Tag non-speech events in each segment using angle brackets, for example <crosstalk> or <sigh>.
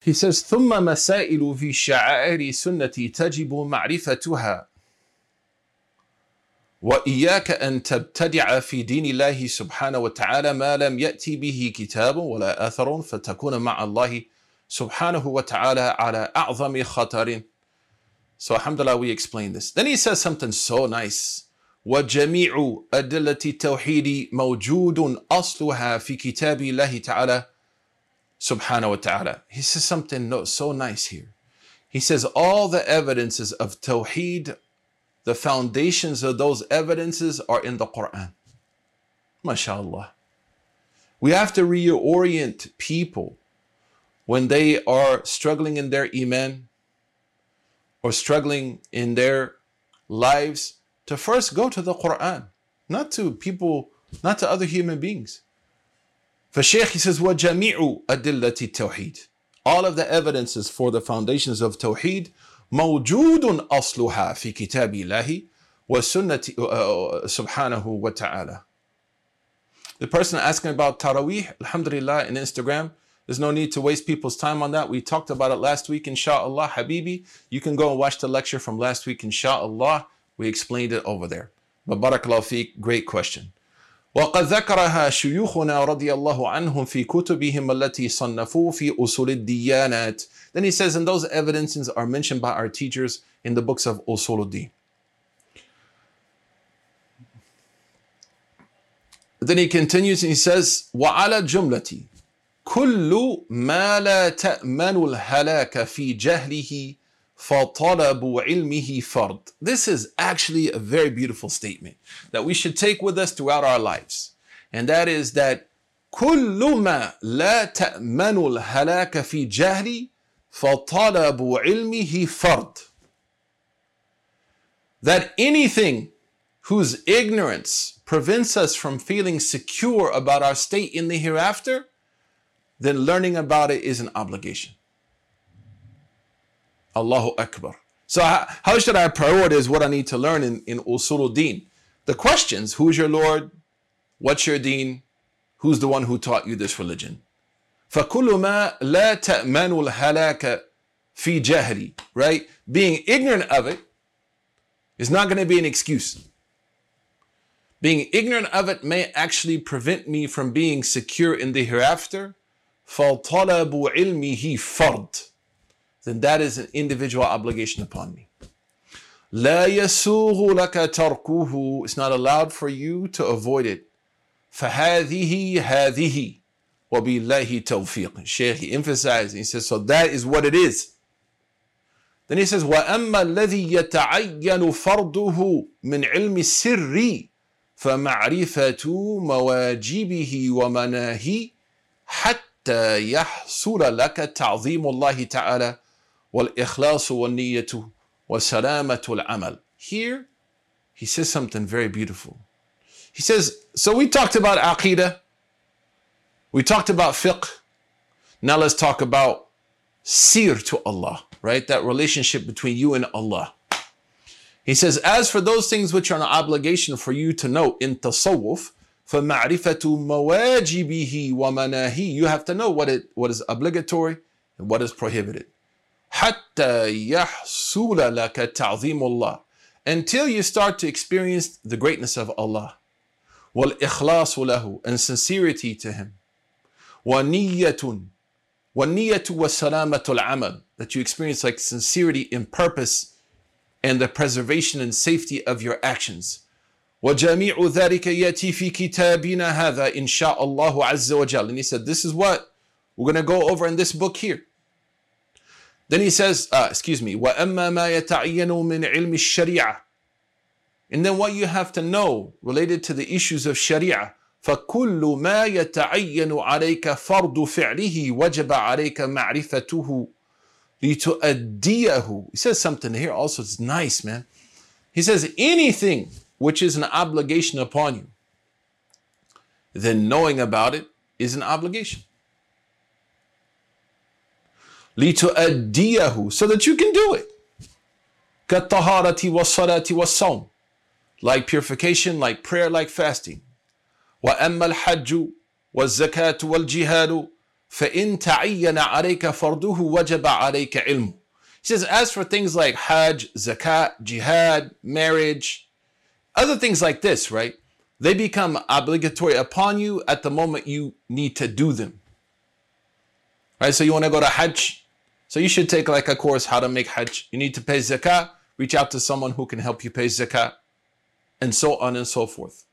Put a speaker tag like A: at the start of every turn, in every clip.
A: He says ثم مسائل في شعائر سنة تجب معرفتها وإياك أن تبتدع في دين الله سبحانه وتعالى ما لم يأتي به كتاب ولا أثر فتكون مع الله سبحانه وتعالى على أعظم خطر So alhamdulillah we explain this. Then he says something so nice. وجميع أدلة التوحيد موجود أصلها في كتاب الله تعالى subhanahu wa ta'ala. He says something so nice here. He says, All the evidences of Tawheed, the foundations of those evidences are in the Quran. MashaAllah. We have to reorient people when they are struggling in their Iman or struggling in their lives to first go to the Quran, not to people, not to other human beings. For Shaykh, he says, وَجَمِيعُ أَدِلَّةِ التَّوْحِيدِ All of the evidences for the foundations of Tawheed موجود أصلها في كتاب الله وسنة سبحانه وتعالى. The person asking about Taraweeh, Alhamdulillah, in Instagram, there's no need to waste people's time on that. We talked about it last week, inshallah. Habibi, you can go and watch the lecture from last week, inshallah. We explained it over there. But barakallahu feek, great question. وقد ذكرها شيوخنا رضي الله عنهم في كتبهم التي صنفوا في أصول الديانات. Then he says, and those evidences are mentioned by our teachers in the books of أصول الدين. Then he continues and he says, وعلى جملة كل ما لا تأمن الهلاك في جهله فطلب علمه فرض. This is actually a very beautiful statement that we should take with us throughout our lives. And that is that كل ما لا تأمن الهلاك في جهل فطلب علمه فرض. That anything whose ignorance prevents us from feeling secure about our state in the hereafter, then learning about it is an obligation. Allahu Akbar. So how, how should I prioritize what I need to learn in, in Usul Deen? The questions, who's your Lord? What's your deen? Who's the one who taught you this religion? فَكُلُّ مَا لَا تَأْمَنُ الْهَلَاكَ فِي جَهْلِ Right? Being ignorant of it is not going to be an excuse. Being ignorant of it may actually prevent me from being secure in the hereafter. فَطَلَبُ عِلْمِهِ فَرْض then that is an individual obligation upon me. لا يسوغ لك تركه It's not allowed for you to avoid it. فهذه هذه وبالله توفيق. Shaykh he emphasizes, he says, so that is what it is. Then he says, وأما الذي يتعين فرضه من علم السر فمعرفة مواجبه ومناهي حتى يحصل لك تعظيم الله تعالى والإخلاص والنية وسلامة العمل. Here, he says something very beautiful. He says, so we talked about aqidah, we talked about fiqh. Now let's talk about sir to Allah, right? That relationship between you and Allah. He says, as for those things which are an obligation for you to know in tasawwuf, فَمَعْرِفَةُ مَوَاجِبِهِ وَمَنَاهِي You have to know what, it, what is obligatory and what is prohibited. حتى يحصل لك تعظيم الله until you start to experience the greatness of Allah والإخلاص له and sincerity to Him ونية والنية وسلامة العمل that you experience like sincerity in purpose and the preservation and safety of your actions وجميع ذلك يأتي في كتابنا هذا إن شاء الله عز وجل and he said this is what we're going to go over in this book here Then he says, uh, excuse me, وَأَمَّا مَا يَتَعَيَّنُ مِنْ عِلْمِ الشَّرِيعَةِ And then what you have to know related to the issues of Sharia. فَكُلُّ مَا يَتَعَيَّنُ عَلَيْكَ فَرْضُ فِعْلِهِ وَجَبَ عَلَيْكَ مَعْرِفَتُهُ لِتُؤَدِّيَهُ He says something here also, it's nice, man. He says, anything which is an obligation upon you, then knowing about it is an obligation. لِتُؤَدِّيَهُ So that you can do it. كَالطَّهَارَةِ وَالصَّلَاةِ وَالصَّوْمِ Like purification, like prayer, like fasting. وَأَمَّا الْحَجُّ وَالزَّكَاةُ وَالْجِهَادُ فإن تعين عليك فرضه وجب عليك علمه. He says, as for things like Hajj, Zakat, Jihad, marriage, other things like this, right? They become obligatory upon you at the moment you need to do them. Right? So you want to go to Hajj. So you should take like a course how to make Hajj. You need to pay Zakat. Reach out to someone who can help you pay Zakat. And so on and so forth.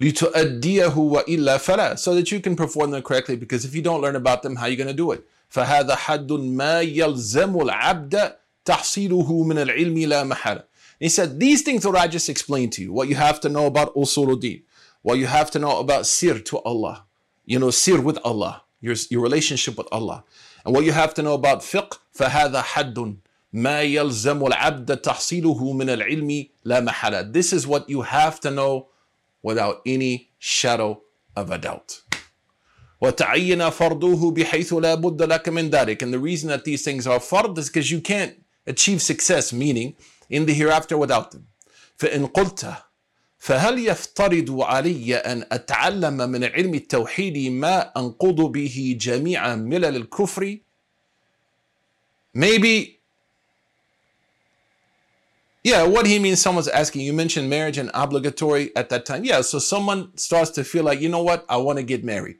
A: لِتُؤَدِّيَهُ وَإِلَّا فَلَا So that you can perform them correctly because if you don't learn about them, how are you going to do it? فهذا حد ما يلزم العبد تحصيله من العلم لا محالة. He said, these things that I just explained to you, what you have to know about usuluddin, what you have to know about sir to Allah, you know, sir with Allah, your, your relationship with Allah. And what you have to know about fiqh, فهذا حد ما يلزم العبد تحصيله من العلم لا محالة. This is what you have to know without any shadow of a doubt. وتعين فرضه بحيث لا بد لك من ذلك. And the reason that these things are fard is because you can't achieve success, meaning in the hereafter without them. فإن قلت فهل يفترض علي أن أتعلم من علم التوحيد ما أنقض به جميع ملل الكفر? Maybe yeah, what he means, someone's asking, you mentioned marriage and obligatory at that time. Yeah, so someone starts to feel like, you know what, I want to get married.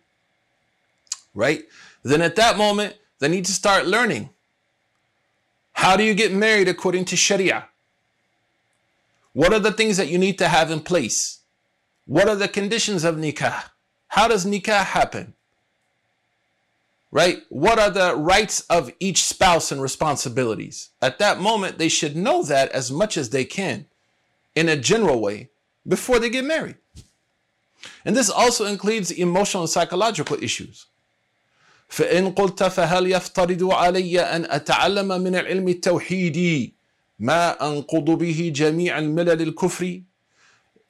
A: Right? Then at that moment, they need to start learning. How do you get married according to Sharia? What are the things that you need to have in place? What are the conditions of nikah? How does nikah happen? right? What are the rights of each spouse and responsibilities? At that moment, they should know that as much as they can in a general way before they get married. And this also includes emotional and psychological issues. فإن قلت فهل يفترض علي أن أتعلم من العلم التوحيدي ما أنقض به جميع الملل الكفر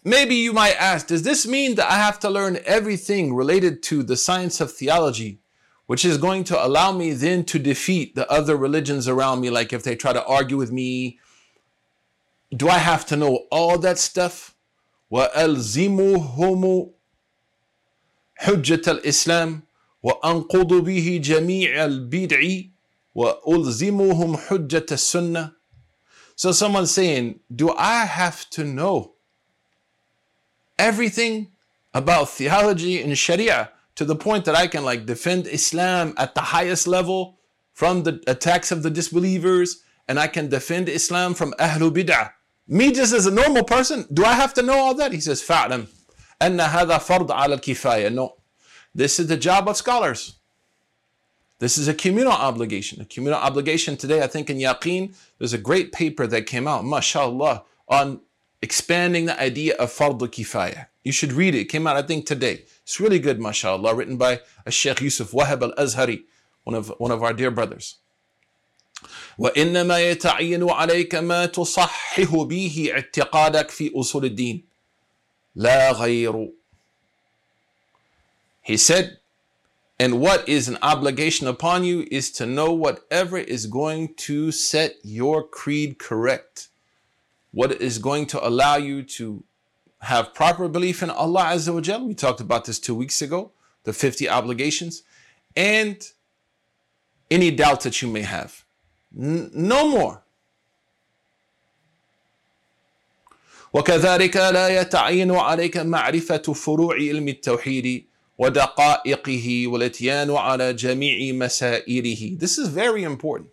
A: Maybe you might ask, does this mean that I have to learn everything related to the science of theology which is going to allow me then to defeat the other religions around me. Like if they try to argue with me, do I have to know all that stuff? وألزمهم حجة الإسلام وأنقض به جميع البدع وألزمهم حجة السنة So someone's saying, do I have to know everything about theology and Sharia? to the point that I can like defend Islam at the highest level from the attacks of the disbelievers and I can defend Islam from Ahlul Bid'ah. Me just as a normal person, do I have to know all that? He says, فَعْلَمْ أَنَّ هَذَا فَرْض عَلَى الْكِفَايَةِ No. This is the job of scholars. This is a communal obligation. A communal obligation today, I think in Yaqeen, there's a great paper that came out, mashallah, on expanding the idea of fard kifaya. You should read it. It came out, I think, today. It's really good, mashallah, written by a Sheikh Yusuf Wahab al-Azhari, one of, one of our dear brothers. وإنما يتعين عليك ما تصحح به اعتقادك في أصول الدين لا غير He said, and what is an obligation upon you is to know whatever is going to set your creed correct. What is going to allow you to have proper belief in Allah Azza wa Jal. We talked about this two weeks ago, the 50 obligations, and any doubt that you may have. N- no more. وكذلك لا يتعين عليك معرفة فروع علم التوحيد ودقائقه والاتيان على جميع مسائله. This is very important.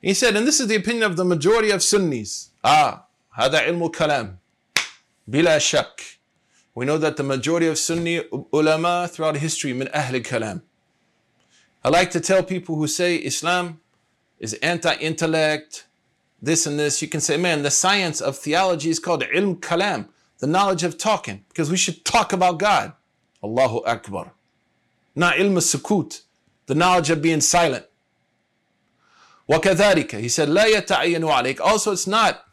A: He said, and this is the opinion of the majority of Sunnis. Ah, هذا علم كلام. Bila shak. We know that the majority of Sunni ulama throughout history, min ahl kalam. I like to tell people who say Islam is anti-intellect, this and this, you can say, man, the science of theology is called ilm kalam, the knowledge of talking, because we should talk about God. Allahu Akbar. Not ilm sukut, the knowledge of being silent. وكذلك, he said, لا يتعين عليك. Also, it's not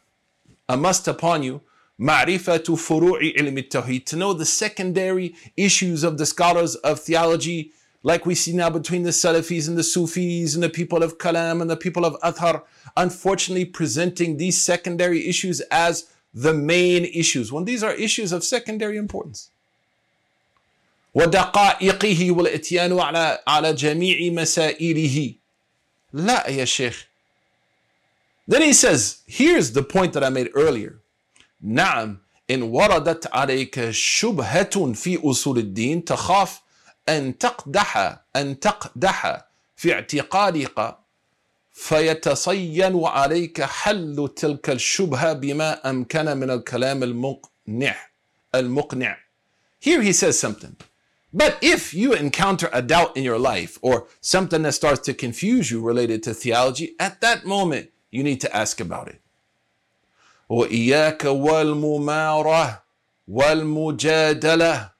A: a must upon you معرفة فروع علم التوحيد to know the secondary issues of the scholars of theology like we see now between the Salafis and the Sufis and the people of Kalam and the people of Athar, unfortunately presenting these secondary issues as the main issues when these are issues of secondary importance. ودقائقه والاتيان على على جميع مسائله لا يا شيخ Then he says, here's the point that I made earlier. نعم إن وردت عليك شبهة في أصول الدين تخاف أن تقدح أن تقدح في اعتقادك فيتصين عليك حل تلك الشبهة بما أمكن من الكلام المقنع المقنع Here he says something. But if you encounter a doubt in your life or something that starts to confuse you related to theology, at that moment you need to ask about it. وإياك والممارة والمجادلة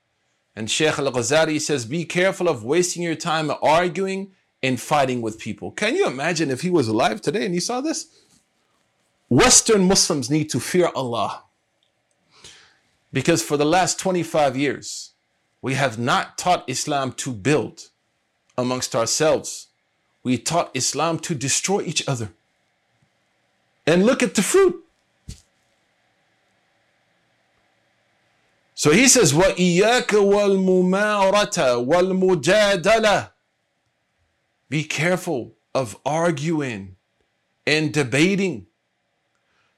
A: And Sheikh Al-Ghazali says, be careful of wasting your time arguing and fighting with people. Can you imagine if he was alive today and he saw this? Western Muslims need to fear Allah. Because for the last 25 years, we have not taught Islam to build amongst ourselves. We taught Islam to destroy each other. And look at the fruit. So he says, وَإِيَّاكَ وَالْمُمَارَةَ وَالْمُجَادَلَةَ Be careful of arguing and debating.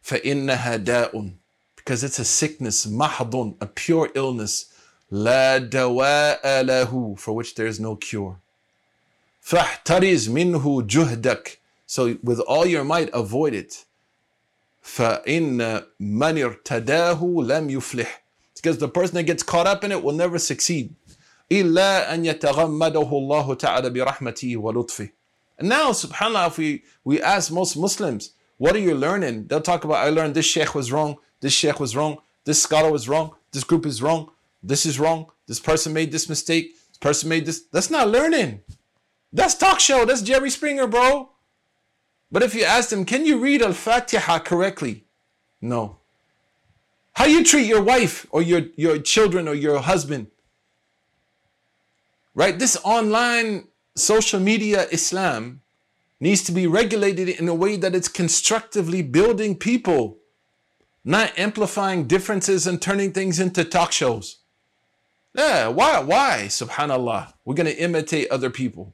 A: فَإِنَّهَا دَاءٌ Because it's a sickness, mahdun, a pure illness. لا دواء له For which there is no cure. فَاحْتَرِزْ مِنْهُ جُهْدَكَ So with all your might, avoid it. فَإِنَّ مَنِ ارْتَدَاهُ لَمْ يُفْلِحْ because the person that gets caught up in it will never succeed. إِلَّا أَن يَتَغَمَّدَهُ اللَّهُ تَعَالَى بِرَحْمَتِهِ وَلُطْفِهِ And now, subhanAllah, if we, we ask most Muslims, what are you learning? They'll talk about, I learned this sheikh was wrong, this sheikh was wrong, this scholar was wrong, this group is wrong, this is wrong, this person made this mistake, this person made this. That's not learning. That's talk show. That's Jerry Springer, bro. But if you ask them, can you read Al-Fatiha correctly? No. How you treat your wife or your, your children or your husband. Right? This online social media Islam needs to be regulated in a way that it's constructively building people, not amplifying differences and turning things into talk shows. Yeah, why? Why? Subhanallah. We're going to imitate other people.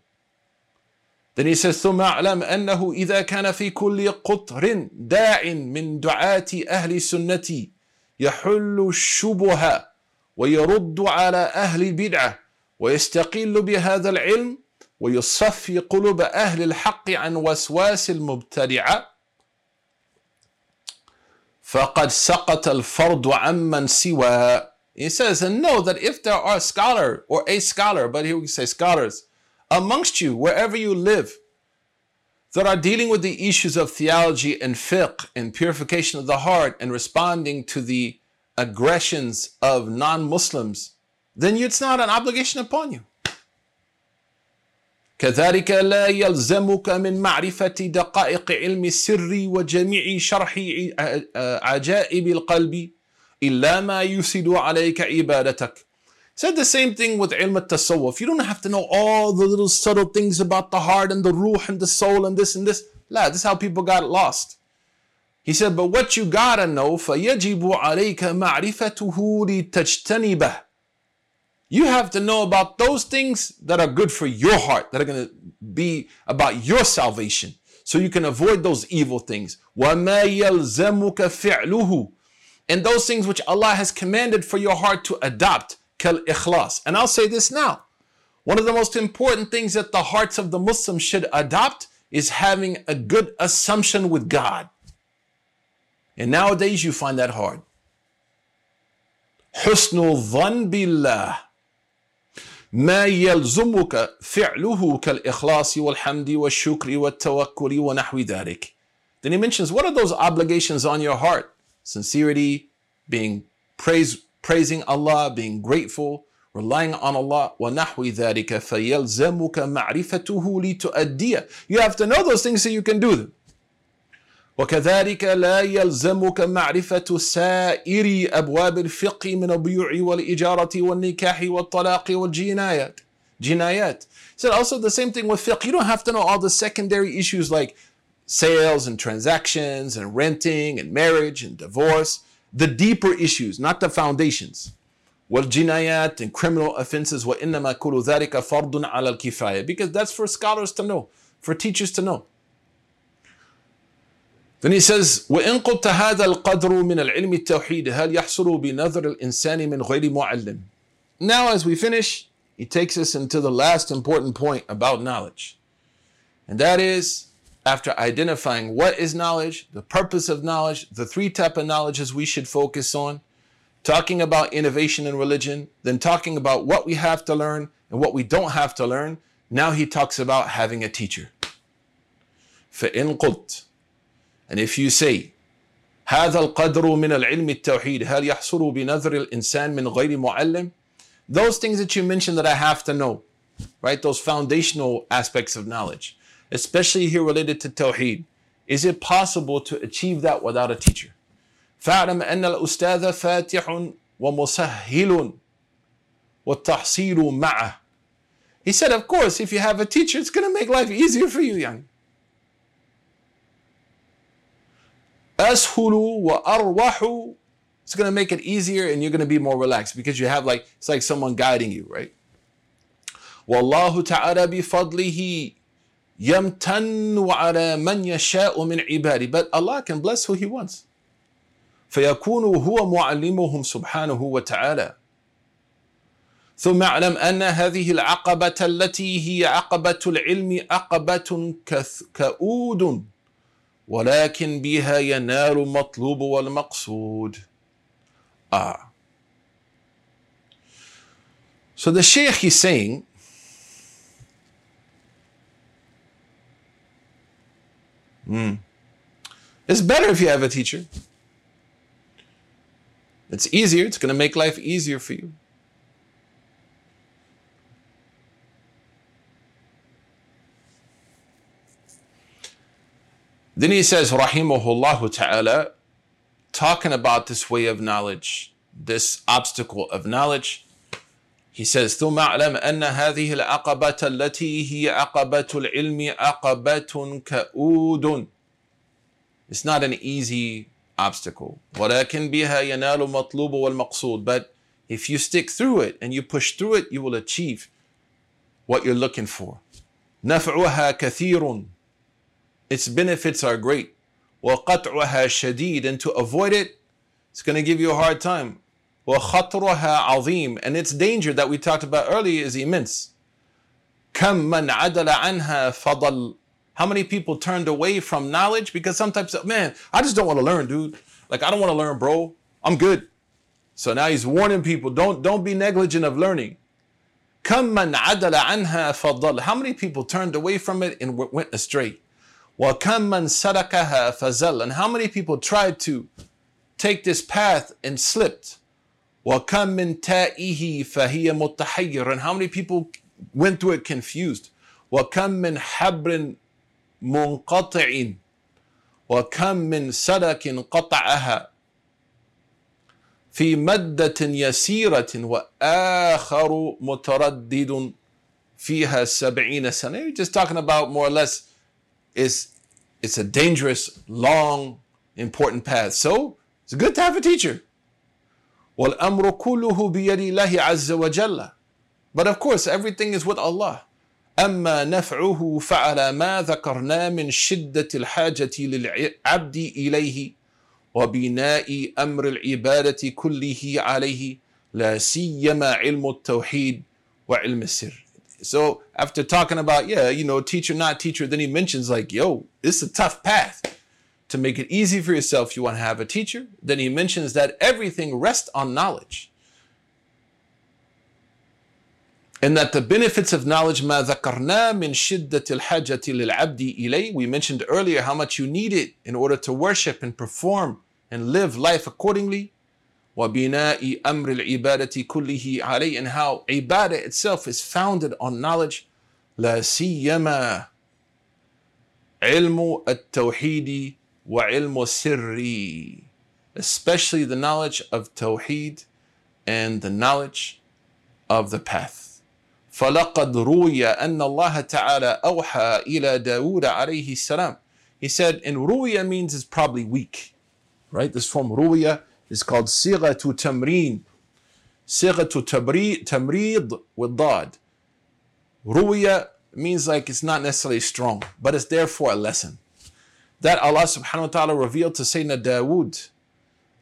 A: Then he says, ثم أعلم أنه إذا كان في كل قطر داع من دعاة أهل سنتي يحل الشبهة ويرد على أهل البدعة ويستقل بهذا العلم ويصفي قلوب أهل الحق عن وسواس المبتدعة فقد سقط الفرض عمن سوى He says, and know that if there are a scholar or a scholar, but here we say scholars, amongst you, wherever you live, that are dealing with the issues of theology and fiqh and purification of the heart and responding to the aggressions of non-Muslims, then it's not an obligation upon you. كذلك لا يلزمك من معرفة دقائق علم السر وجميع شرح عجائب القلب إلا ما يفسد عليك عبادتك Said the same thing with ilm al-tasawwuf. You don't have to know all the little subtle things about the heart and the ruh and the soul and this and this. La, this is how people got lost. He said, but what you gotta know, فَيَجِبُ عَلَيْكَ مَعْرِفَتُهُ لِتَجْتَنِبَهُ You have to know about those things that are good for your heart, that are gonna be about your salvation. So you can avoid those evil things. وَمَا يَلْزَمُكَ فِعْلُهُ And those things which Allah has commanded for your heart to adopt kal ikhlas. And I'll say this now. One of the most important things that the hearts of the Muslims should adopt is having a good assumption with God. And nowadays you find that hard. حسن الظن بالله ما يلزمك فعله كالإخلاص والحمد والشكر والتوكل ونحو ذلك. Then he mentions what are those obligations on your heart? Sincerity, being praise, praising Allah, being grateful, relying on Allah. وَنَحْوِ ذَلِكَ فَيَلْزَمُكَ مَعْرِفَتُهُ لِتُؤَدِّيَ You have to know those things so you can do them. وكذلك لا يلزمك معرفة سائر أبواب الفقه من البيوع والإجارة والنكاح والطلاق والجنايات جنايات. So also the same thing with fiqh. You don't have to know all the secondary issues like sales and transactions and renting and marriage and divorce the deeper issues, not the foundations. والجنايات and criminal offenses وإنما كل ذلك فرض على الكفاية because that's for scholars to know for teachers to know then he says وإن قلت هذا القدر من العلم التوحيد هل يحصل بنظر الإنسان من غير معلم now as we finish he takes us into the last important point about knowledge and that is after identifying what is knowledge the purpose of knowledge the three type of knowledges we should focus on talking about innovation in religion, then talking about what we have to learn and what we don't have to learn. Now he talks about having a teacher. فإن قلت and if you say هذا القدر من العلم التوحيد هل يحصل بنظر الإنسان من غير معلم those things that you mentioned that I have to know right those foundational aspects of knowledge especially here related to tawheed is it possible to achieve that without a teacher فاعلم أن الأستاذ فاتح ومسهل والتحصيل معه He said, of course, if you have a teacher, it's going to make life easier for you, يعني. أسهل وأروح It's going to make it easier and you're going to be more relaxed because you have like, it's like someone guiding you, right? والله تعالى بفضله يمتن على من يشاء من عباده. But Allah can bless who He wants. فيكون هو معلمهم سبحانه وتعالى. ثم اعلم أن هذه العقبة التي هي عقبة العلم عقبة كؤود ولكن بها ينال المطلوب والمقصود. Ah. So the sheikh is saying it's better if you have a teacher It's easier. It's going to make life easier for you. Then he says, Rahimahullah ta'ala, talking about this way of knowledge, this obstacle of knowledge. He says, ثم أعلم أن هذه العقبة التي هي عقبة العلم عقبة كؤود. It's not an easy obstacle. ولكن بها ينال مطلوب والمقصود. But if you stick through it and you push through it, you will achieve what you're looking for. نفعها كثير. Its benefits are great. وقطعها شديد. And to avoid it, it's going to give you a hard time. وخطرها عظيم. And its danger that we talked about earlier is immense. كم من عدل عنها فضل how many people turned away from knowledge because sometimes, man, I just don't want to learn, dude. Like I don't want to learn, bro. I'm good. So now he's warning people, don't don't be negligent of learning. كم من عدل عنها فضل. How many people turned away from it and went astray? وكم من سلكها فزل. And how many people tried to take this path and slipped? وكم من تائه فهي متحير. And how many people went through it confused? وكم من حبر منقطع وكم من سلك قطعها في مدة يسيرة وآخر متردد فيها سبعين سنة. You're just talking about more or less it's, it's a dangerous, long, important path. So it's good to have a teacher. والأمر كله بيد الله عز وجل. But of course, everything is with Allah. أما نفعه فعلى ما ذكرنا من شدة الحاجة للعبد إليه وبناء أمر العبادة كله عليه لا سيما علم التوحيد وعلم السر. So after talking about, yeah, you know, teacher, not teacher, then he mentions like, yo, this is a tough path. To make it easy for yourself, you want to have a teacher. Then he mentions that everything rests on knowledge. and that the benefits of knowledge ما ذكرنا من شدة الحاجة للعبد إليه we mentioned earlier how much you need it in order to worship and perform and live life accordingly وبناء أمر العبادة كله عليه and how ibadah itself is founded on knowledge لا سيما علم التوحيد وعلم السر especially the knowledge of tawheed and the knowledge of the path فلقد روي أن الله تعالى أوحى إلى داود عليه السلام. He said, and ruya means is probably weak. Right? This form ruya is called to tamreen. صيغة تبريد تمريض والضاد. Ruya means like it's not necessarily strong, but it's there for a lesson. That Allah subhanahu wa ta'ala revealed to Sayyidina Dawood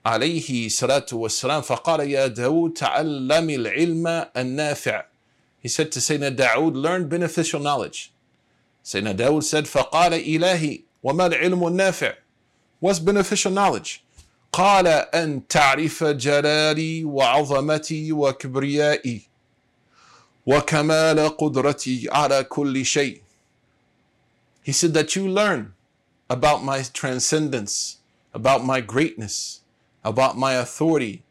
A: عليه الصلاة والسلام فقال يا داود تعلم العلم النافع He said to Sayyidina Dawood, learn beneficial knowledge. Sayyidina Dawood said, فقال إلهي وما العلم النافع What's beneficial knowledge? قال أن تعرف جلالي وعظمتي وكبريائي وكمال قدرتي على كل شيء. He said that you learn about my transcendence, about my greatness, about my authority,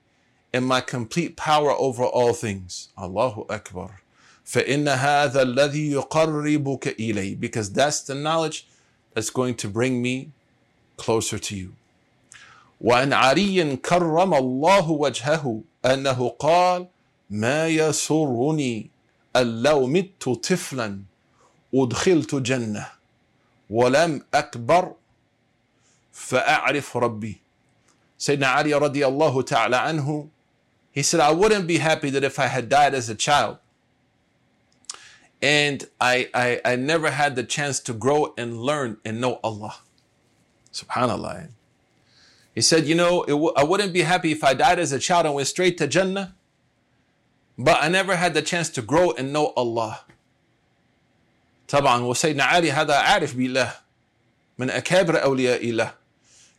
A: and my complete power over all things. Allahu Akbar. فإن هذا الذي يقربك إلي because that's the knowledge that's going to bring me closer to you. وعن علي كرم الله وجهه أنه قال ما يسرني أن لو مت طفلا أدخلت جنة ولم أكبر فأعرف ربي Sayyidina Ali radiallahu ta'ala anhu, he said, I wouldn't be happy that if I had died as a child and I, I, I never had the chance to grow and learn and know Allah. Subhanallah. He said, You know, w- I wouldn't be happy if I died as a child and went straight to Jannah, but I never had the chance to grow and know Allah. طبعا وسيدنا علي هذا عارف بالله من أكابر أولياء الله.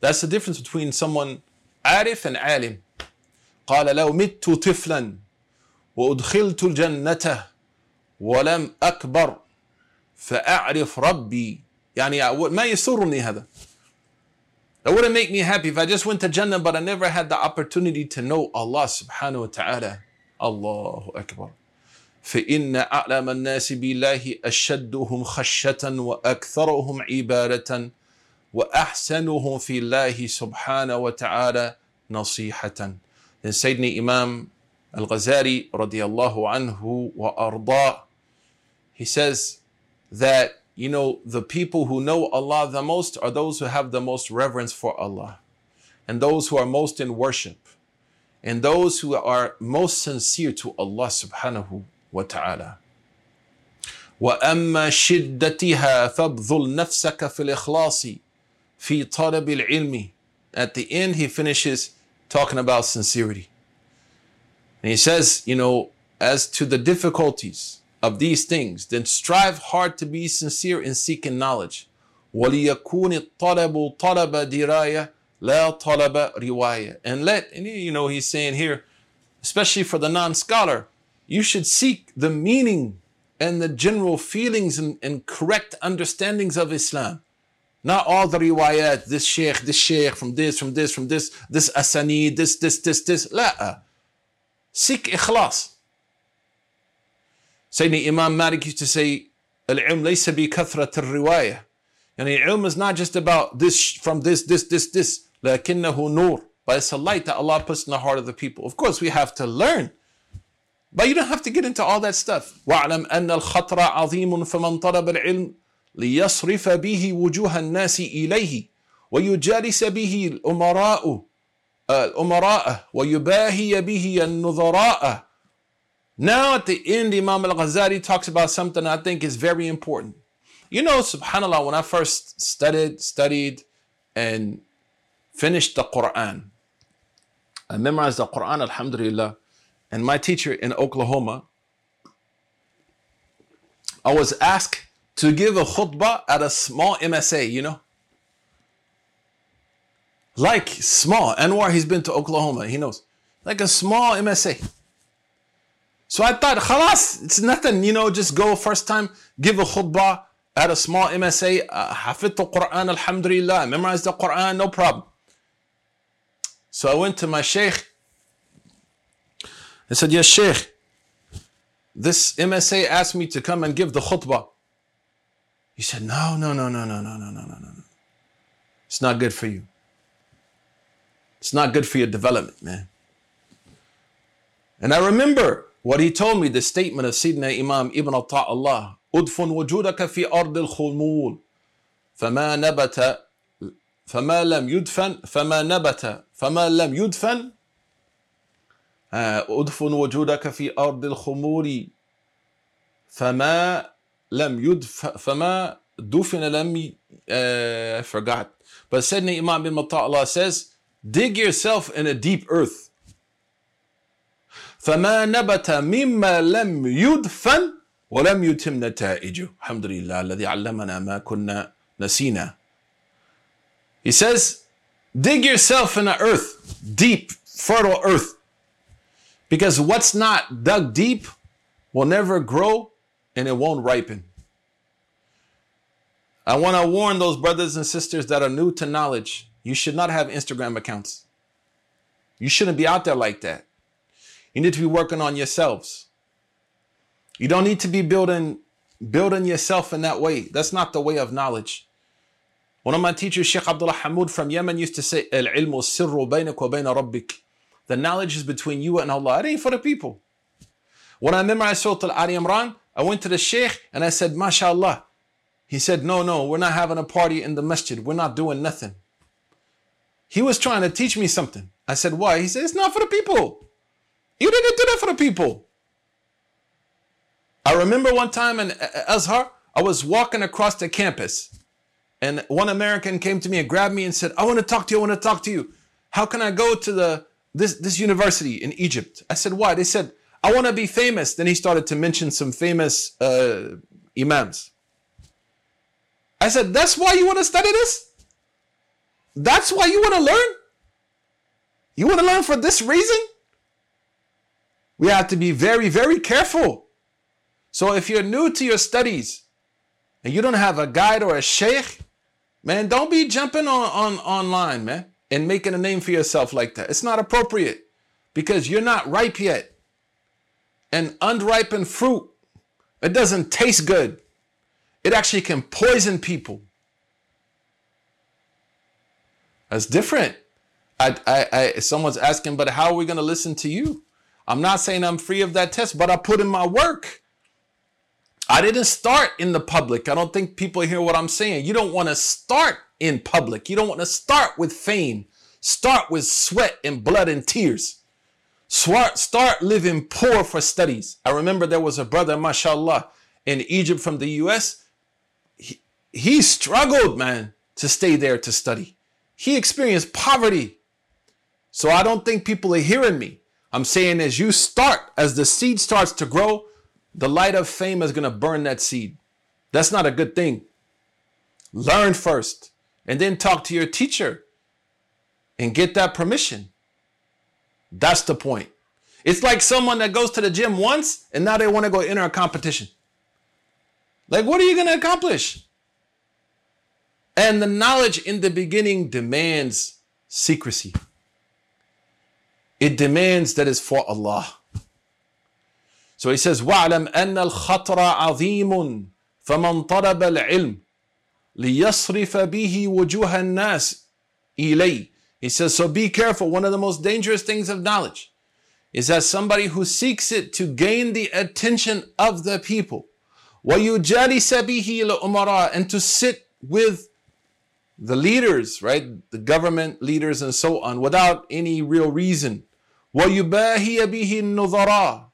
A: That's the difference between someone عارف and عالم. قال لو مت طفلا وأدخلت الجنة ولم أكبر فأعرف ربي يعني ما يسرني هذا That wouldn't make me happy if I just went to Jannah but I never had the opportunity to know Allah subhanahu wa ta'ala. Allahu Akbar. فإن أعلم الناس بالله أشدهم خشية وأكثرهم عبادة وأحسنهم في الله سبحانه وتعالى نصيحة. Then Sayyidina Imam Al-Ghazali radiallahu anhu wa arda, he says that you know, the people who know Allah the most are those who have the most reverence for Allah, and those who are most in worship, and those who are most sincere to Allah subhanahu wa ta'ala. وأما شدتها فابذل نفسك في الإخلاص في طلب العلم. At the end, he finishes talking about sincerity. And he says, you know, as to the difficulties of these things, then strive hard to be sincere in seeking knowledge. وليكون الطلب طلب دراية لا طلب رواية. And let, and you know, he's saying here, especially for the non-scholar, you should seek the meaning and the general feelings and, and correct understandings of Islam. Not all the riwayat, this sheikh, this sheikh, from this, from this, from this, this asani, this, this, this, this. لا. Seek ikhlas. Sayyidina Imam Malik used to say, العلم ليس بكثرة الرواية. Yani ilm is not just about this, from this, this, this, this. لكنه نور. But it's a light that Allah puts in the heart of the people. Of course, we have to learn. But you don't have to get into all that stuff. واعلم أن الخطر عظيم فمن طلب العلم ليصرف به وجوه الناس إليه ويجالس به الأمراء الأمراء ويباهي به النظراء Now at the end, Imam al-Ghazali talks about something I think is very important. You know, subhanAllah, when I first studied, studied, and finished the Quran, I memorized the Quran, alhamdulillah, and my teacher in Oklahoma, I was asked to give a khutbah at a small MSA, you know? Like small. Anwar, he's been to Oklahoma, he knows. Like a small MSA. So I thought, khalas, it's nothing, you know, just go first time, give a khutbah at a small MSA, uh, hafid the Quran, alhamdulillah, memorize the Quran, no problem. So I went to my sheikh. I said, yes, sheikh, this MSA asked me to come and give the khutbah. He said, no, no, no, no, no, no, no, no, no, no. It's not good for you. It's not good for your development, man. And I remember what he told me, the statement of Sayyidina Imam Ibn Ata'Allah, أدفن وجودك في أرض الخمول فما نبت فما لم يدفن فما نبت فما لم يدفن أدفن وجودك في أرض الخمور فما لم يدف فما دفن لم uh, forgot but Sayyidina Imam bin Allah says dig yourself in a deep earth فما نبت مما لم يدفن ولم يتم نتائجه الحمد لله الذي علمنا ما كنا نسينا He says dig yourself in the earth deep fertile earth because what's not dug deep will never grow and it won't ripen. I want to warn those brothers and sisters that are new to knowledge you should not have Instagram accounts. You shouldn't be out there like that. You need to be working on yourselves. You don't need to be building building yourself in that way. That's not the way of knowledge. One of my teachers, Sheikh Abdullah Hamoud from Yemen, used to say, "El ilmu wa bayna rabbik." The knowledge is between you and Allah. It ain't for the people. When I memorized Surah Al Ali Imran, I went to the Sheikh and I said, MashaAllah. He said, No, no, we're not having a party in the masjid. We're not doing nothing. He was trying to teach me something. I said, Why? He said, It's not for the people. You didn't do that for the people. I remember one time in Azhar, I was walking across the campus and one American came to me and grabbed me and said, I want to talk to you. I want to talk to you. How can I go to the this, this university in Egypt? I said, Why? They said, I want to be famous. Then he started to mention some famous uh, imams. I said, That's why you want to study this? That's why you want to learn? You want to learn for this reason? We have to be very, very careful. So if you're new to your studies and you don't have a guide or a sheikh, man, don't be jumping on, on online, man, and making a name for yourself like that. It's not appropriate because you're not ripe yet. And unripened fruit, it doesn't taste good. It actually can poison people. That's different. I, I, I, someone's asking, but how are we going to listen to you? I'm not saying I'm free of that test, but I put in my work. I didn't start in the public. I don't think people hear what I'm saying. You don't want to start in public. You don't want to start with fame. Start with sweat and blood and tears. Start, start living poor for studies. I remember there was a brother, mashallah, in Egypt from the US. He, he struggled, man, to stay there to study. He experienced poverty. So I don't think people are hearing me. I'm saying as you start, as the seed starts to grow, the light of fame is going to burn that seed. That's not a good thing. Learn first and then talk to your teacher and get that permission. That's the point. It's like someone that goes to the gym once and now they want to go enter a competition. Like, what are you going to accomplish? And the knowledge in the beginning demands secrecy. It demands that it's for Allah. So he says, وَاعْلَمْ أَنَّ الْخَطْرَ عَظِيمٌ فَمَنْ طَلَبَ الْعِلْمِ لِيَصْرِفَ بِهِ وُجُوهَ النَّاسِ إِلَيْهِ He says, so be careful. One of the most dangerous things of knowledge is that somebody who seeks it to gain the attention of the people. وَيُجَالِسَ بِهِ الْأُمَرَاءِ And to sit with the leaders, right? The government leaders and so on without any real reason. وَيُبَاهِيَ بِهِ النُّظَرَاءِ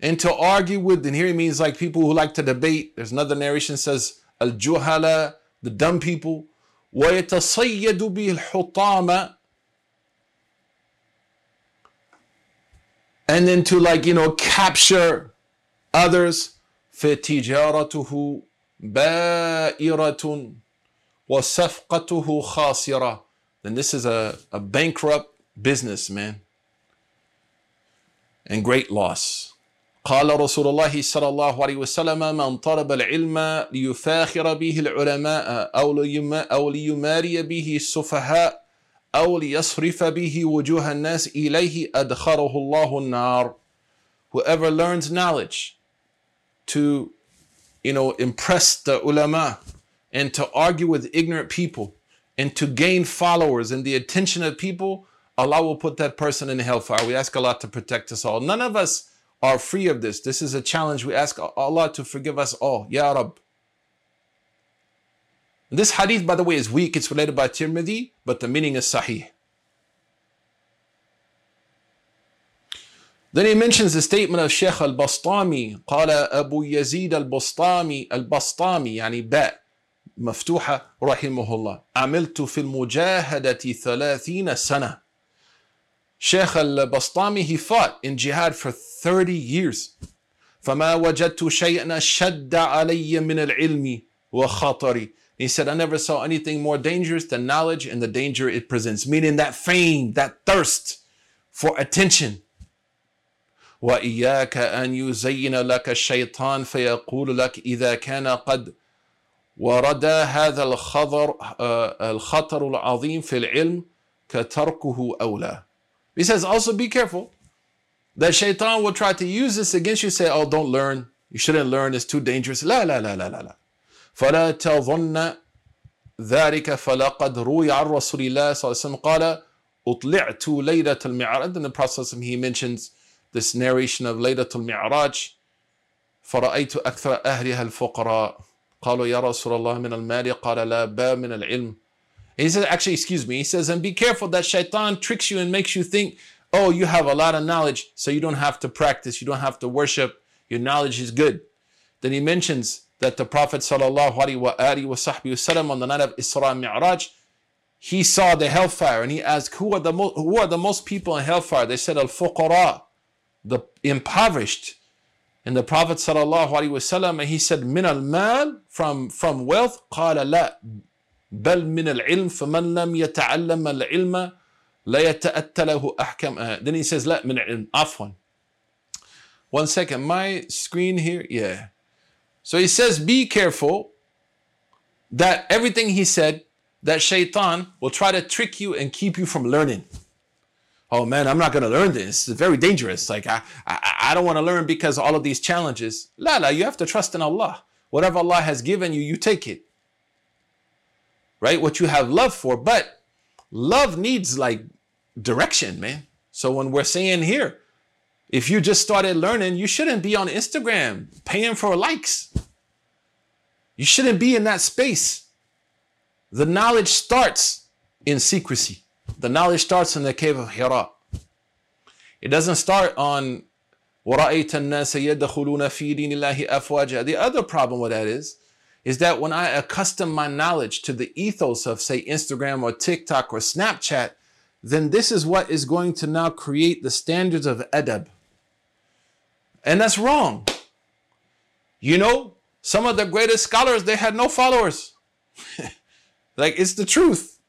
A: And to argue with, and here he means like people who like to debate. There's another narration says, al-juhala, the dumb people. وَيَتَصَيَّدُ بِهِ الْحُطَامَ And then to like, you know, capture others. فَتِجَارَتُهُ بَائِرَةٌ وَصَفْقَتُهُ خَاسِرَةٌ Then this is a, a bankrupt businessman and great loss. قال رسول الله صلى الله عليه وسلم من طلب العلم ليفاخر به العلماء أو, أو ليماري به السفهاء أو ليصرف به وجوه الناس إليه أدخره الله النار Whoever learns knowledge to, you know, impress the ulama and to argue with ignorant people and to gain followers and the attention of people, Allah will put that person in hellfire. We ask Allah to protect us all. None of us are free of this. This is a challenge. We ask Allah to forgive us all. Ya Rab. This hadith, by the way, is weak. It's related by Tirmidhi, but the meaning is sahih. Then he mentions the statement of Sheikh al-Bastami قال أبو يزيد البسطامي البسطامي يعني باء مفتوحة رحمه الله عملت في المجاهدة ثلاثين سنة Sheikh al-Bastami he fought in jihad for 30 years فما وجدت شيئا شد علي من العلم وخطري He said, I never saw anything more dangerous than knowledge and the danger it presents, meaning that fame, that thirst for attention. وإياك أن يزين لك الشيطان فيقول لك إذا كان قد ورد هذا الخطر الخطر العظيم في العلم كتركه أولى. He says also be careful that shaitan will try to use this against you say oh don't learn you shouldn't learn it's too dangerous لا لا لا لا لا لا فلا تظن ذلك فلقد روي عن رسول الله صلى الله عليه وسلم قال أطلعت ليلة المعراج in the process he mentions this narration of ليلة المعراج فرأيت أكثر أهلها الفقراء قالوا يا رسول الله من المال قال لا با من العلم he says actually excuse me he says and be careful that shaitan tricks you and makes you think oh you have a lot of knowledge so you don't have to practice you don't have to worship your knowledge is good then he mentions that the Prophet sallallahu alaihi wasallam on the night of Isra and Mi'raj, he saw the hellfire and he asked, who are the most, who are the most people in hellfire? They said, al-fuqara, the impoverished. And the Prophet sallallahu alaihi wasallam, he said, min al-mal, from, from wealth, قال لا بل من العلم فمن لم يتعلم العلم لا يتأتى له أحكام then he says لا من العلم عفوا one second my screen here yeah so he says, be careful that everything he said, that shaitan will try to trick you and keep you from learning. Oh man, I'm not going to learn this. It's very dangerous. Like, I, I, I don't want to learn because all of these challenges. La, la, you have to trust in Allah. Whatever Allah has given you, you take it. Right? What you have love for. But love needs like direction, man. So when we're saying here, if you just started learning, you shouldn't be on Instagram paying for likes. You shouldn't be in that space. The knowledge starts in secrecy. The knowledge starts in the cave of Hira. It doesn't start on وَرَأَيْتَ النَّاسَ يَدَّخُلُونَ فِي دِينِ اللَّهِ أَفْوَاجًا The other problem with that is, is that when I accustom my knowledge to the ethos of, say, Instagram or TikTok or Snapchat, then this is what is going to now create the standards of adab. And that's wrong. You know, some of the greatest scholars, they had no followers. <laughs> like it's the truth.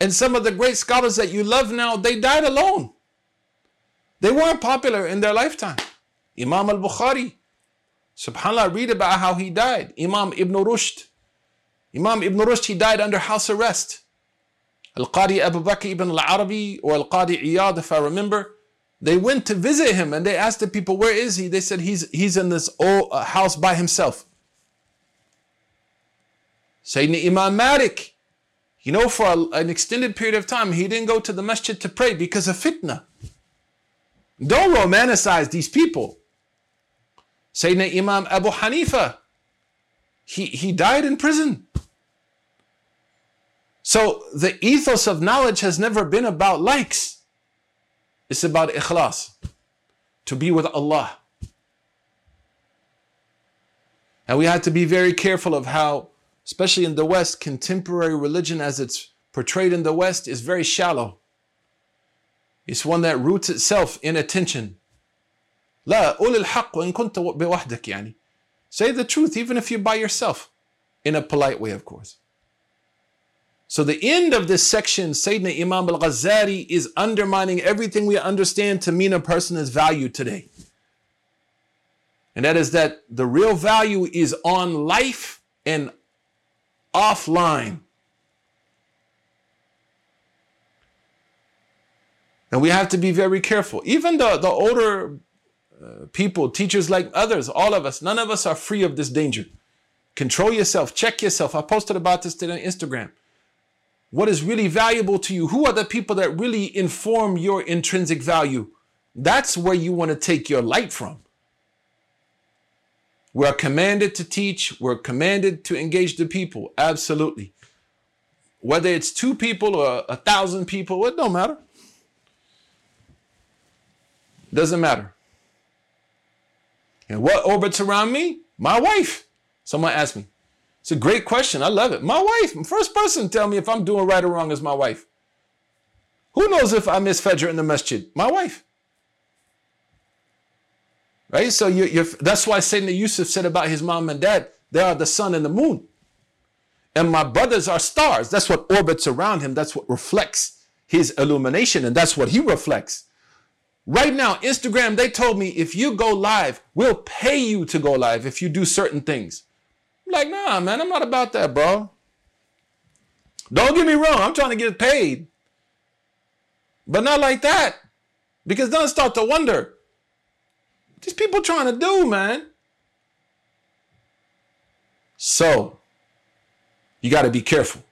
A: And some of the great scholars that you love now, they died alone. They weren't popular in their lifetime. Imam al-Bukhari, subhanAllah, read about how he died. Imam Ibn Rushd. Imam Ibn Rushd, he died under house arrest. Al-Qadi Abu Bakr ibn al-Arabi or Al-Qadi Iyad, if I remember, they went to visit him and they asked the people, Where is he? They said, He's, he's in this old uh, house by himself. Sayyidina Imam Malik, you know, for a, an extended period of time, he didn't go to the masjid to pray because of fitna. Don't romanticize these people. Sayyidina Imam Abu Hanifa, he, he died in prison. So the ethos of knowledge has never been about likes. It's about ikhlas, to be with Allah. And we have to be very careful of how, especially in the West, contemporary religion as it's portrayed in the West is very shallow. It's one that roots itself in attention. لا قول الحق وإن كنت بوحدك يعني. Say the truth even if you're by yourself. In a polite way, of course. So the end of this section, Sayyidina Imam al-Ghazali is undermining everything we understand to mean a person is valued today. And that is that the real value is on life and offline. And we have to be very careful. Even the, the older people, teachers like others, all of us, none of us are free of this danger. Control yourself, check yourself. I posted about this today on Instagram what is really valuable to you. Who are the people that really inform your intrinsic value? That's where you want to take your light from. We're commanded to teach, we're commanded to engage the people. Absolutely. Whether it's two people or a thousand people, it don't matter. Doesn't matter. And what orbits around me? My wife. Someone asked me. It's a great question. I love it. My wife. First person tell me if I'm doing right or wrong is my wife. Who knows if I miss Fajr in the masjid? My wife. Right? So you, you're, that's why Sayyidina Yusuf said about his mom and dad, they are the sun and the moon. And my brothers are stars. That's what orbits around him. That's what reflects his illumination. And that's what he reflects. Right now, Instagram, they told me if you go live, we'll pay you to go live if you do certain things. I'm like, nah, man, I'm not about that, bro. Don't get me wrong, I'm trying to get paid. But not like that. Because then I start to wonder. These people trying to do, man. So, you got to be careful.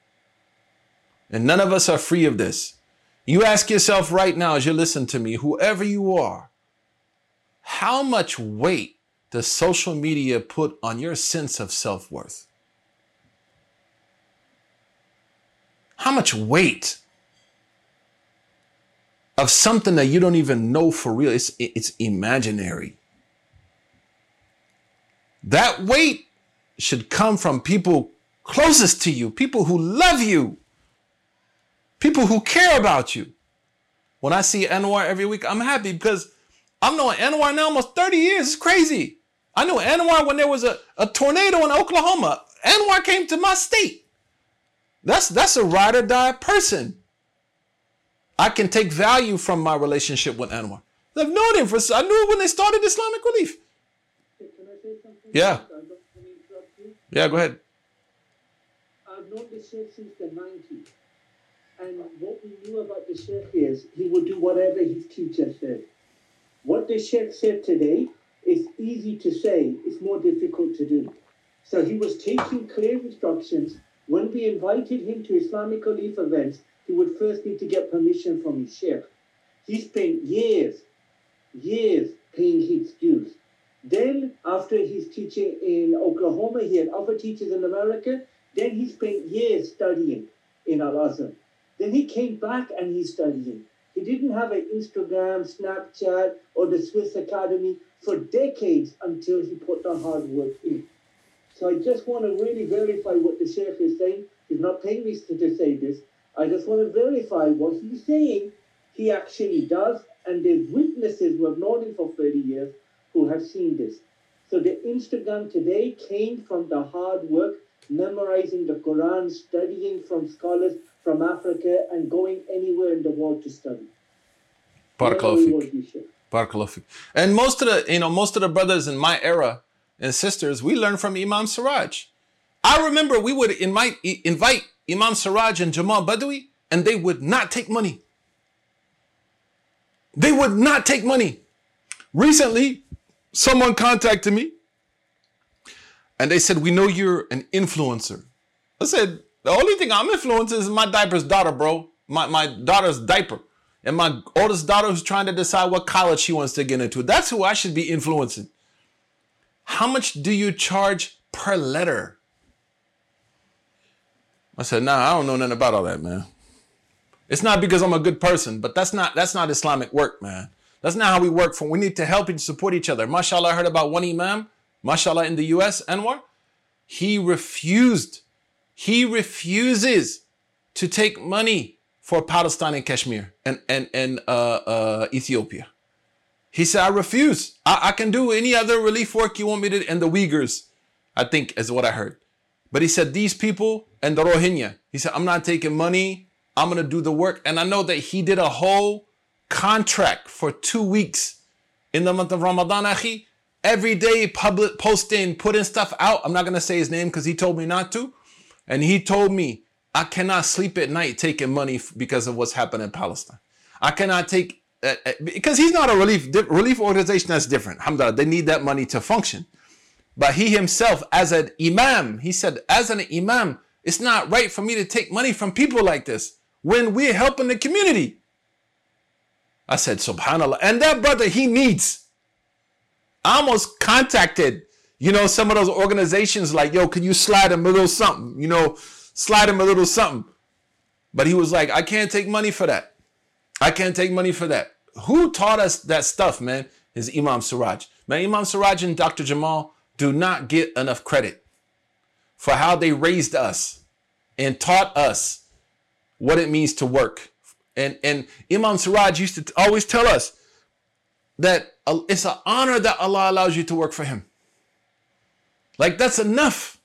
A: And none of us are free of this. You ask yourself right now as you listen to me, whoever you are, how much weight does social media put on your sense of self worth? How much weight of something that you don't even know for real? It's, it's imaginary. That weight should come from people closest to you, people who love you, people who care about you. When I see Anwar every week, I'm happy because I'm knowing Anwar now almost 30 years. It's crazy. I knew Anwar when there was a, a tornado in Oklahoma. Anwar came to my state. That's that's a ride or die person. I can take value from my relationship with Anwar. I've known him for I knew when they started Islamic Relief. Yeah. Yeah, go ahead.
B: I've known this since the 90s. And what we knew about the Sheikh is he would do whatever his teacher said. What the Sheikh said today is easy to say, it's more difficult to do. So he was taking clear instructions. When we invited him to Islamic Relief events, he would first need to get permission from his Sheikh. He spent years, years paying his dues. Then, after his teaching in Oklahoma, he had other teachers in America. Then he spent years studying in Al Azhar. Then he came back and he's studying. He didn't have an Instagram, Snapchat, or the Swiss Academy for decades until he put the hard work in. So I just want to really verify what the Sheikh is saying. He's not paying me to say this. I just want to verify what he's saying he actually does. And there's witnesses who have known him for 30 years who have seen this. So the Instagram today came from the hard work, memorizing the Quran, studying from scholars from Africa, and going anywhere in the world to study.
A: Barakallahu And most of the, you know, most of the brothers in my era and sisters, we learned from Imam Siraj. I remember we would invite, invite Imam Siraj and Jamal Badawi, and they would not take money. They would not take money. Recently, someone contacted me and they said, We know you're an influencer. I said, The only thing I'm influencing is my diaper's daughter, bro. My, my daughter's diaper. And my oldest daughter who's trying to decide what college she wants to get into. That's who I should be influencing. How much do you charge per letter? I said, nah, I don't know nothing about all that, man. It's not because I'm a good person, but that's not that's not Islamic work, man. That's not how we work. For we need to help and support each other. Mashallah, I heard about one imam, mashallah, in the U.S. Anwar. He refused. He refuses to take money for Palestine and Kashmir and and and uh, uh, Ethiopia. He said, "I refuse. I, I can do any other relief work you want me to." And the Uyghurs, I think, is what I heard. But he said, "These people and the Rohingya." He said, "I'm not taking money. I'm gonna do the work." And I know that he did a whole contract for two weeks in the month of Ramadan, Akhi. Every day, public posting, putting stuff out. I'm not gonna say his name because he told me not to. And he told me, I cannot sleep at night taking money because of what's happening in Palestine. I cannot take uh, uh because he's not a relief relief organization that's different. Alhamdulillah, they need that money to function. But he himself, as an imam, he said, as an imam, it's not right for me to take money from people like this when we're helping the community. I said, Subhanallah. And that brother, he needs. I almost contacted, you know, some of those organizations like, yo, can you slide him a little something? You know, slide him a little something. But he was like, I can't take money for that. I can't take money for that. who taught us that stuff, man, is Imam Siraj. Man, Imam Siraj and Dr. Jamal do not get enough credit for how they raised us and taught us what it means to work. And, and Imam Siraj used to always tell us that it's an honor that Allah allows you to work for Him. Like that's enough.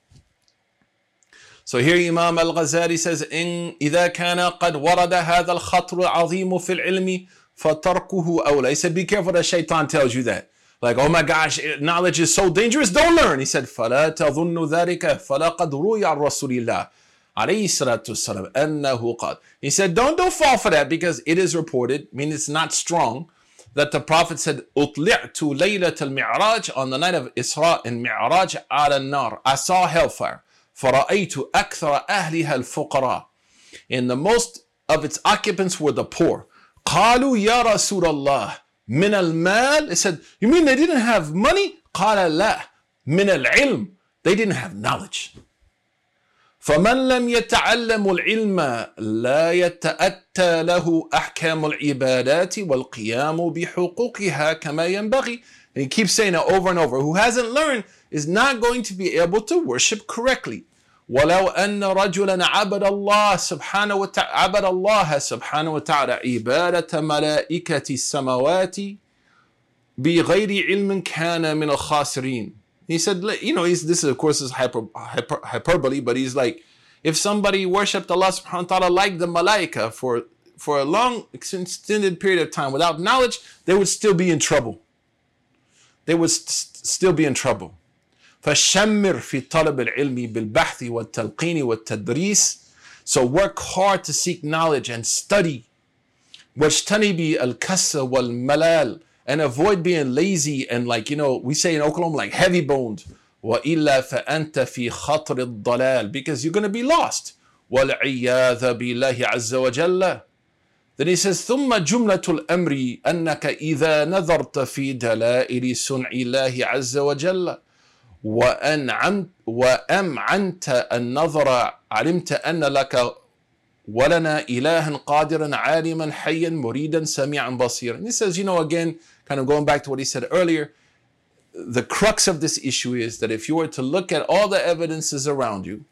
A: So here Imam Al-Ghazali says, إن إذا كان قد ورد هذا الخطر العظيم في العلم فتركه أولى. He said, be careful that shaitan tells you that. Like, oh my gosh, knowledge is so dangerous, don't learn. He said, فلا تظن ذلك فلقد روي عن رسول الله عليه الصلاة والسلام أنه قال. He said, don't, don't fall for that because it is reported, I mean it's not strong, that the Prophet said, أطلعت ليلة المعراج on the night of Isra and Mi'raj على النار. I saw hellfire. فرأيت أكثر أهلها الفقراء. And the most of its occupants were the poor. قالوا يا رسول الله من المال. They said, you mean they didn't have money? قال لا. من العلم. They didn't have knowledge. فمن لم يتعلم العلم لا يتأتى له أحكام العبادات والقيام بحقوقها كما ينبغي. And he keeps saying it over and over. Who hasn't learned is not going to be able to worship correctly. ولو أن رجلا عبد الله سبحانه وتعالى عبد الله سبحانه وتعالى عبادة ملائكة السماوات بغير علم كان من الخاسرين. He said, you know, he's, this is of course is hyper, hyper, hyperbole, but he's like, if somebody worshipped Allah subhanahu wa ta'ala like the malaika for for a long extended period of time without knowledge, they would still be in trouble. They would st- still be in trouble. فشمر في طلب العلم بالبحث والتلقين والتدريس So work hard to seek knowledge and study. واجتنبي الكسل والملال and avoid being lazy and like you know we say in Oklahoma like heavy boned وإلا فأنت في خطر الضلال because you're going to be lost والعياذ بالله عز وجل Then he says ثم جملة الأمر أنك إذا نظرت في دلائل صنع الله عز وجل وأنعمت وأمعنت النظر علمت أن لك ولنا إلها قادرا عالما حيا مريدا سميعا بصيرا. And he says, you know, again, kind of going back to what he said earlier, the crux of this issue is that if you were to look at all the evidences around you,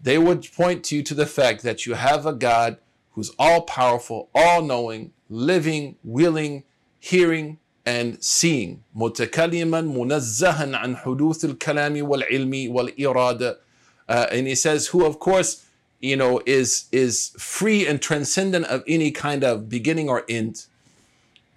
A: they would point to you to the fact that you have a God who's all powerful, all knowing, living, willing, hearing, and seeing متكلما منزها عن حدوث الكلام والعلم والإرادة uh, and he says who of course you know is is free and transcendent of any kind of beginning or end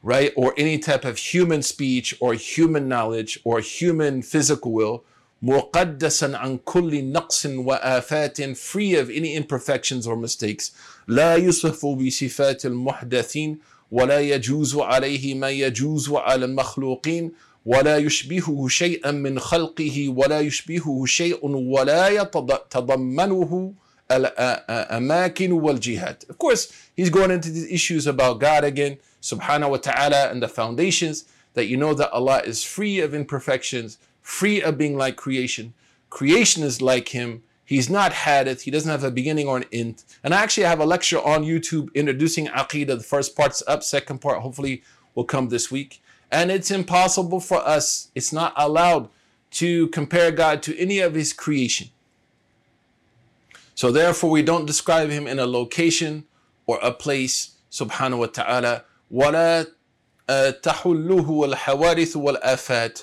A: right or any type of human speech or human knowledge or human physical will مقدسا عن كل نقص وآفات free of any imperfections or mistakes لا يصف بصفات المحدثين ولا يجوز عليه ما يجوز على المخلوقين ولا يشبهه شيئا من خلقه ولا يشبهه شيء ولا يتضمنه الأماكن والجهات. Of course, he's going into these issues about God again, subhanahu wa ta'ala, and the foundations that you know that Allah is free of imperfections, free of being like creation. Creation is like him. He's not hadith. He doesn't have a beginning or an end. And I actually have a lecture on YouTube introducing Aqidah. The first part's up, second part hopefully will come this week. And it's impossible for us, it's not allowed to compare God to any of his creation. So therefore, we don't describe him in a location or a place, subhanahu wa ta'ala. ولا تحله الحوادث والآفات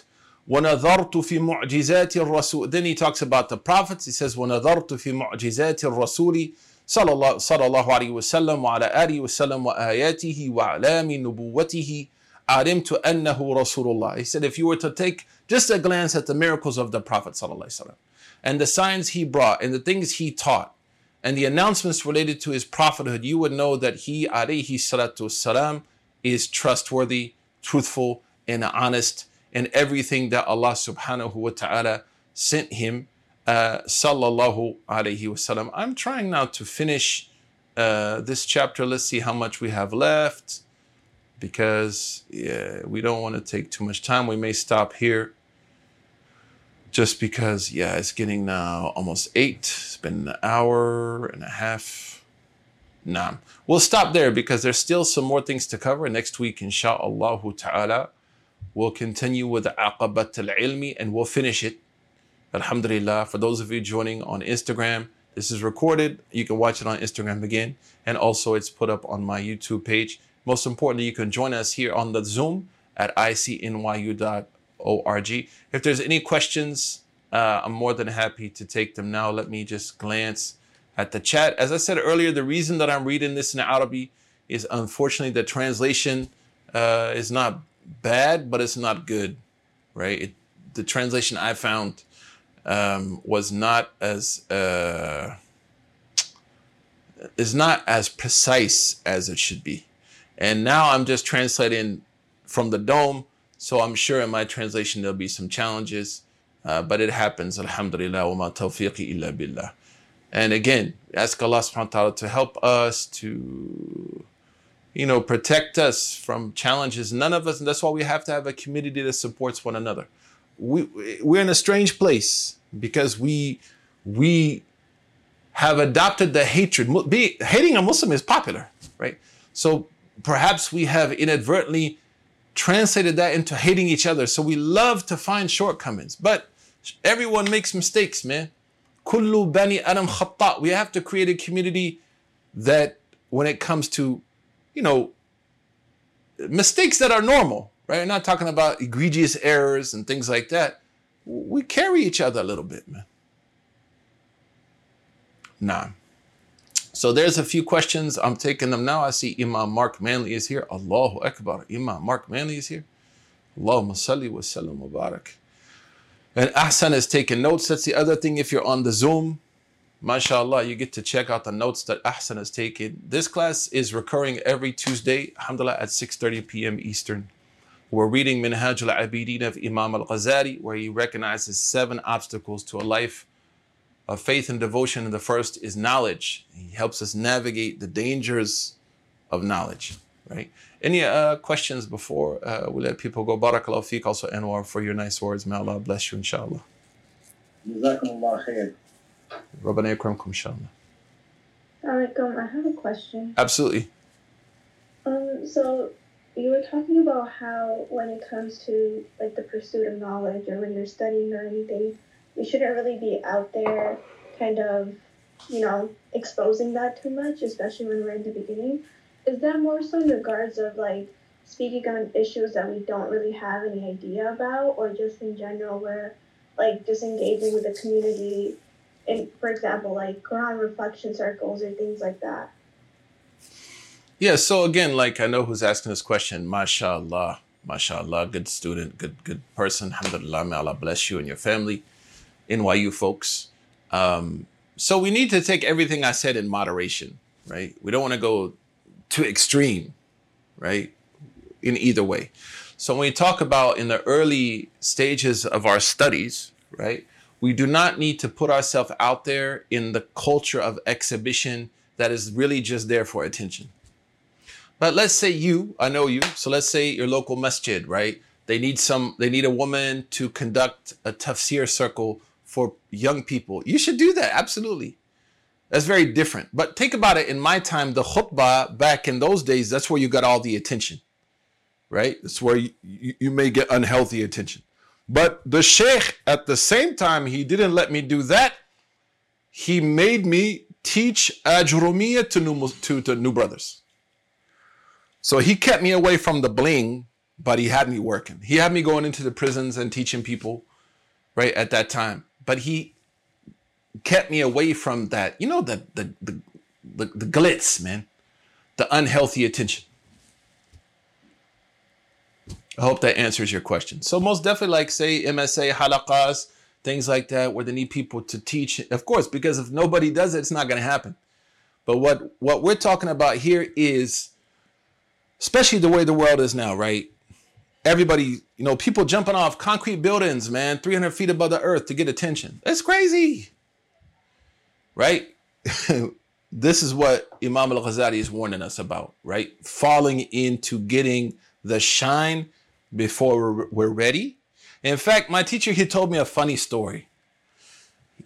A: ونظرت في معجزات الرسول then he talks about the prophets he says ونظرت في معجزات الرسول صلى الله, صلى الله عليه وسلم وعلى آله وسلم وآياته وأعلام نبوته علمت أنه رسول الله he said if you were to take just a glance at the miracles of the prophet صلى الله عليه وسلم and the signs he brought and the things he taught and the announcements related to his prophethood, you would know that he, alayhi salatu salam, is trustworthy, truthful, and honest in everything that Allah subhanahu wa ta'ala sent him, uh, sallallahu alayhi wasallam. I'm trying now to finish uh, this chapter. Let's see how much we have left because yeah, we don't want to take too much time. We may stop here just because, yeah, it's getting now almost eight. It's been an hour and a half. Nah. We'll stop there because there's still some more things to cover. Next week, insha'Allah ta'ala, we'll continue with the aqabat al-ilmi and we'll finish it. Alhamdulillah. For those of you joining on Instagram, this is recorded. You can watch it on Instagram again. And also it's put up on my YouTube page. Most importantly, you can join us here on the Zoom at icnyu.org. If there's any questions, uh, I'm more than happy to take them now. Let me just glance at the chat. As I said earlier, the reason that I'm reading this in Arabic is unfortunately the translation uh, is not bad, but it's not good, right? It, the translation I found um, was not as uh, is not as precise as it should be. And now I'm just translating from the dome. So I'm sure in my translation there'll be some challenges, uh, but it happens. Alhamdulillah wa ma tawfiqi illa billah. And again, ask Allah subhanahu wa ta'ala to help us to, you know, protect us from challenges. None of us, and that's why we have to have a community that supports one another. We, we're in a strange place because we, we have adopted the hatred. Be, hating a Muslim is popular, right? So perhaps we have inadvertently translated that into hating each other. So we love to find shortcomings, but everyone makes mistakes, man. Kullu bani adam khatta. We have to create a community that when it comes to, you know, mistakes that are normal, right? I'm not talking about egregious errors and things like that. We carry each other a little bit, man. Nah. So there's a few questions. I'm taking them now. I see Imam Mark Manley is here. Allahu Akbar. Imam Mark Manley is here. Allahumma salli wa sallam mubarak. And Ahsan is taking notes. That's the other thing. If you're on the Zoom, mashallah, you get to check out the notes that Ahsan has taken. This class is recurring every Tuesday, alhamdulillah, at 6.30 p.m. Eastern. We're reading Minhaj al-Abidin of Imam al-Ghazali, where he recognizes seven obstacles to a life of faith and devotion. And the first is knowledge. He helps us navigate the dangers of knowledge, right? Any uh, questions before uh, we let people go? Barakallahu fiqh, also Anwar, for your nice words. May Allah bless you, inshallah.
C: Jazakumullah khair.
A: Rabbana yakramkum, inshallah.
D: Alaikum, I have a question.
A: Absolutely.
D: Um, so you were talking about how when it comes to like the pursuit of knowledge or when you're studying or anything, we shouldn't really be out there kind of, you know, exposing that too much, especially when we're in the beginning. Is that more so in regards of like speaking on issues that we don't really have any idea about, or just in general where like disengaging with the community, And for example, like Quran reflection circles or things like that?
A: Yeah, so again, like I know who's asking this question, mashallah, mashallah, good student, good good person, alhamdulillah, may Allah bless you and your family. NYU folks. Um, so we need to take everything I said in moderation, right? We don't want to go too extreme, right? In either way. So when we talk about in the early stages of our studies, right, we do not need to put ourselves out there in the culture of exhibition that is really just there for attention. But let's say you, I know you, so let's say your local masjid, right? They need some, they need a woman to conduct a tafsir circle for young people. You should do that, absolutely. That's very different. But think about it in my time, the khutbah back in those days, that's where you got all the attention, right? That's where you, you, you may get unhealthy attention. But the sheikh, at the same time, he didn't let me do that. He made me teach Ajrumiya to new, to, to new brothers. So he kept me away from the bling, but he had me working. He had me going into the prisons and teaching people, right, at that time but he kept me away from that. You know, the the the the, the glitz, man, the unhealthy attention. I hope that answers your question. So most definitely, like say MSA halaqas, things like that, where they need people to teach. Of course, because if nobody does it, it's not going to happen. But what what we're talking about here is, especially the way the world is now, right? Everybody, you know, people jumping off concrete buildings, man, 300 feet above the earth to get attention. That's crazy. Right? <laughs> this is what Imam al Ghazali is warning us about, right? Falling into getting the shine before we're ready. In fact, my teacher, he told me a funny story.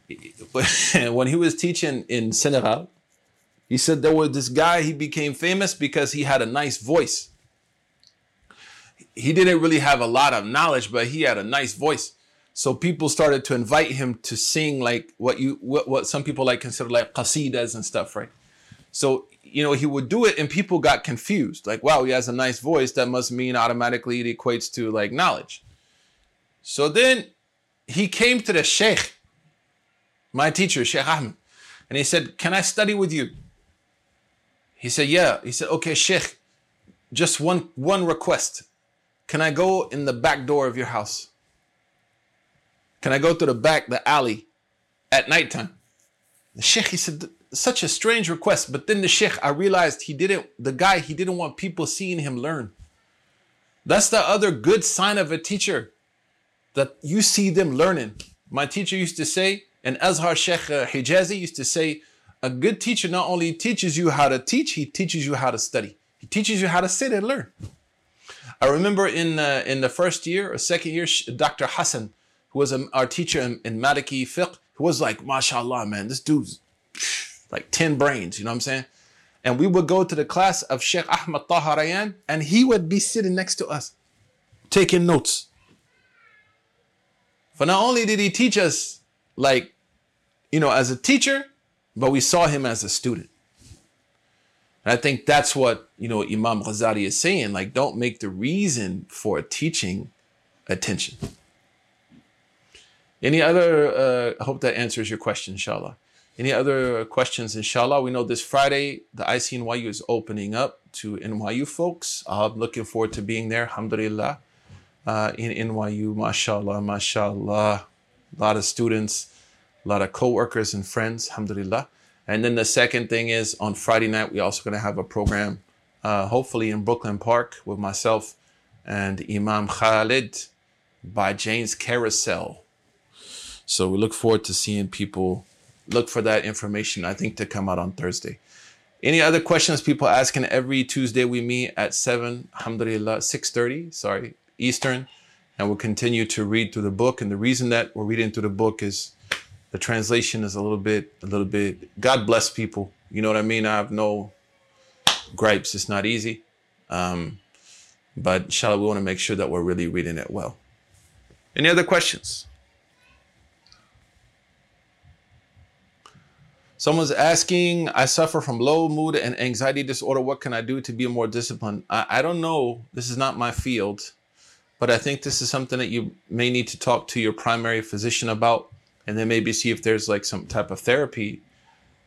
A: <laughs> when he was teaching in Senegal, He said there was this guy, he became famous because he had a nice voice. He didn't really have a lot of knowledge, but he had a nice voice. So people started to invite him to sing like what you what, what some people like consider like qasidas and stuff, right? So you know he would do it, and people got confused. Like, wow, he has a nice voice. That must mean automatically it equates to like knowledge. So then he came to the sheikh, my teacher, Sheikh Ahmed, and he said, "Can I study with you?" He said, "Yeah." He said, "Okay, sheikh, just one one request. Can I go in the back door of your house?" Can I go through the back, the alley, at nighttime? The sheikh, he said, such a strange request. But then the sheikh, I realized he didn't, the guy, he didn't want people seeing him learn. That's the other good sign of a teacher, that you see them learning. My teacher used to say, and Azhar Sheikh uh, Hijazi used to say, a good teacher not only teaches you how to teach, he teaches you how to study. He teaches you how to sit and learn. I remember in uh, in the first year or second year, Dr. Hassan, who was a, our teacher in, in Maliki fiqh, who was like, mashallah, man, this dude's like 10 brains, you know what I'm saying? And we would go to the class of Sheikh Ahmad Taharayan, and he would be sitting next to us, taking notes. For not only did he teach us, like, you know, as a teacher, but we saw him as a student. And I think that's what, you know, Imam Ghazali is saying. Like, don't make the reason for teaching attention. Any other, uh, I hope that answers your question, inshallah. Any other questions, inshallah? We know this Friday, the ICNYU is opening up to NYU folks. I'm looking forward to being there, alhamdulillah. Uh, in NYU, mashallah, mashallah. A lot of students, a lot of co-workers and friends, alhamdulillah. And then the second thing is on Friday night, we're also going to have a program, uh, hopefully in Brooklyn Park with myself and Imam Khalid by James Carousel. So we look forward to seeing people. Look for that information, I think, to come out on Thursday. Any other questions people asking every Tuesday we meet at 7, alhamdulillah, 6.30, sorry, Eastern. And we'll continue to read through the book. And the reason that we're reading through the book is the translation is a little bit, a little bit, God bless people. You know what I mean? I have no gripes. It's not easy. Um, but inshallah, we want to make sure that we're really reading it well. Any other questions? Someone's asking, I suffer from low mood and anxiety disorder. What can I do to be more disciplined? I, I don't know. This is not my field, but I think this is something that you may need to talk to your primary physician about and then maybe see if there's like some type of therapy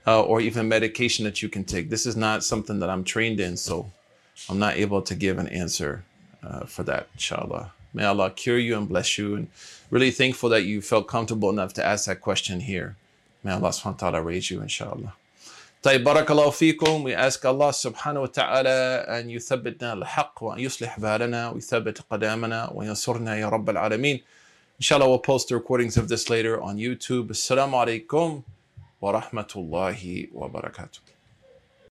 A: uh, or even medication that you can take. This is not something that I'm trained in, so I'm not able to give an answer uh, for that, inshallah. May Allah cure you and bless you. And really thankful that you felt comfortable enough to ask that question here. May Allah subhanahu wa ta'ala raise you, inshallah. طيب بارك الله فيكم. We ask Allah subhanahu wa ta'ala أن يثبتنا الحق وأن يصلح بالنا ويثبت قدامنا وينصرنا يا رب العالمين. Inshallah, we'll post the recordings of this later on YouTube. Assalamu alaikum wa rahmatullahi wa barakatuh.